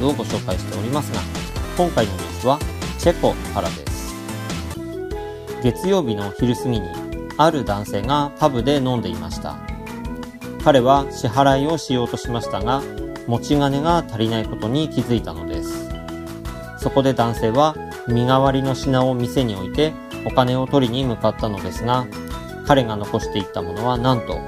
スをご紹介しておりますが今回のニュースはチェコからです。月曜日の昼過ぎにある男性がパブで飲んでいました。彼は支払いをしようとしましたが持ち金が足りないことに気づいたのです。そこで男性は身代わりの品を店に置いてお金を取りに向かったのですが彼が残していったものはなんと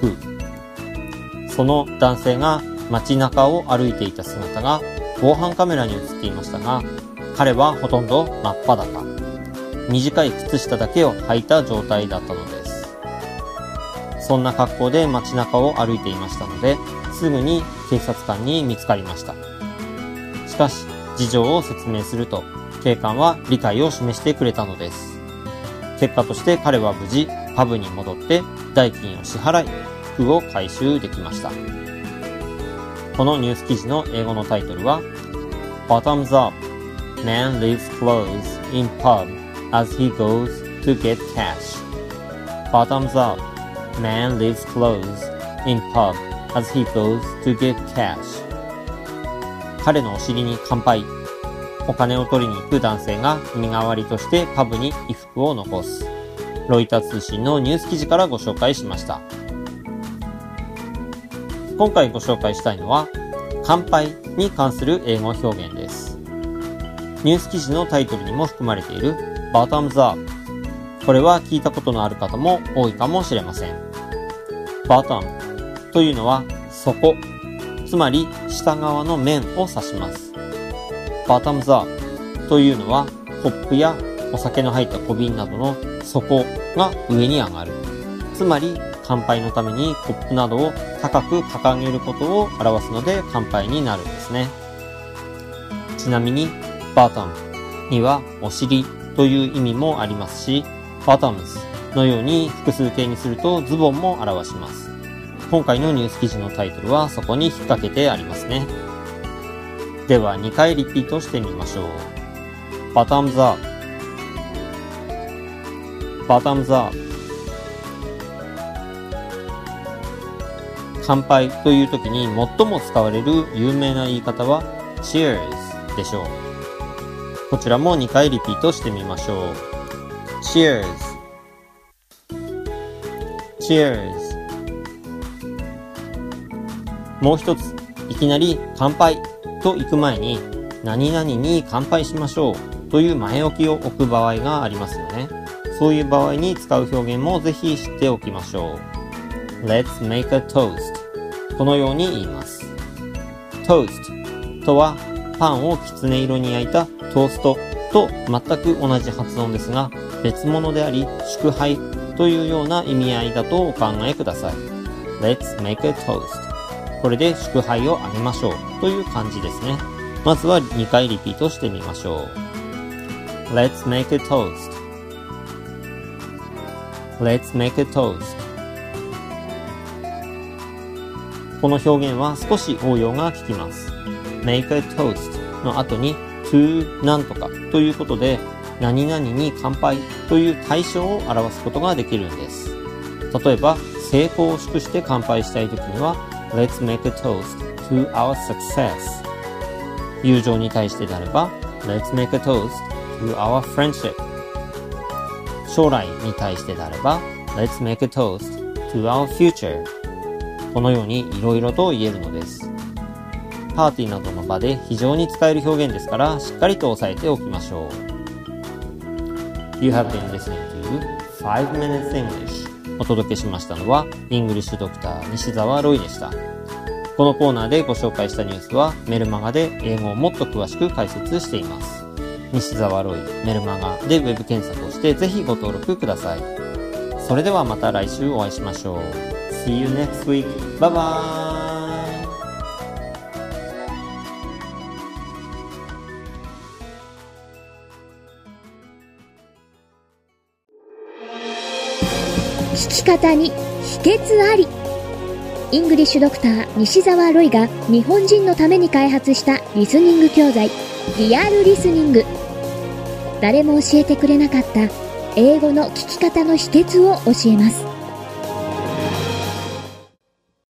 服その男性が街中を歩いていた姿が防犯カメラに映っていましたが彼はほとんど真っ裸。短い靴下だけを履いた状態だったのです。そんな格好で街中を歩いていましたのですぐに警察官に見つかりました。しかし事情を説明すると警官は理解を示してくれたのです。結果として彼は無事パブに戻って代金を支払い服を回収できました。このニュース記事の英語のタイトルは Bottoms up Man leaves clothes in pub as he goes to get cash Bottoms up Man leaves clothes in pub as he goes to get cash 彼のお尻に乾杯お金を取りに行く男性が身代わりとしてパブに衣服を残す。ロイター通信のニュース記事からご紹介しました。今回ご紹介したいのは、乾杯に関する英語表現です。ニュース記事のタイトルにも含まれている bottoms up。これは聞いたことのある方も多いかもしれません。bottom というのは底、つまり下側の面を指します。バタムザーというのはコップやお酒の入った小瓶などの底が上に上がる。つまり乾杯のためにコップなどを高く掲げることを表すので乾杯になるんですね。ちなみにバタムにはお尻という意味もありますし、bottoms のように複数形にするとズボンも表します。今回のニュース記事のタイトルはそこに引っ掛けてありますね。では2回リピートしてみましょう。 Bottoms up。Bottoms up。乾杯という時に最も使われる有名な言い方は Cheers でしょう。こちらも2回リピートしてみましょう。Cheers Cheers もう一つ、いきなり乾杯と行く前に、何々に乾杯しましょうという前置きを置く場合がありますよね。そういう場合に使う表現もぜひ知っておきましょう。Let's make a toast このように言います。toast とはパンをきつね色に焼いたトーストと全く同じ発音ですが別物であり祝杯というような意味合いだとお考えください。Let's make a toast これで祝杯をあげましょうという感じですね。まずは2回リピートしてみましょう。Let's make a toast. Let's make a toast. この表現は少し応用が効きます。make a toast の後に to なんとかということで何々に乾杯という対象を表すことができるんです。例えば、成功を祝して乾杯したい時には Let's make a toast to our success 友情に対してであれば Let's make a toast to our friendship 将来に対してであれば Let's make a toast to our future このように色々と言えるのですパーティーなどの場で非常に使える表現ですからしっかりと押さえておきましょう You have been listening to 5 Minutes English お届けしましたのは、イングリッシュドクター西澤ロイでした。このコーナーでご紹介したニュースは、メルマガで英語をもっと詳しく解説しています。西澤ロイ、メルマガでウェブ検索をしてぜひご登録ください。それではまた来週お会いしましょう。See you next week. Bye bye. 聞き方に秘訣ありイングリッシュドクター西澤ロイが日本人のために開発したリスニング教材リアルリスニング誰も教えてくれなかった英語の聞き方の秘訣を教えます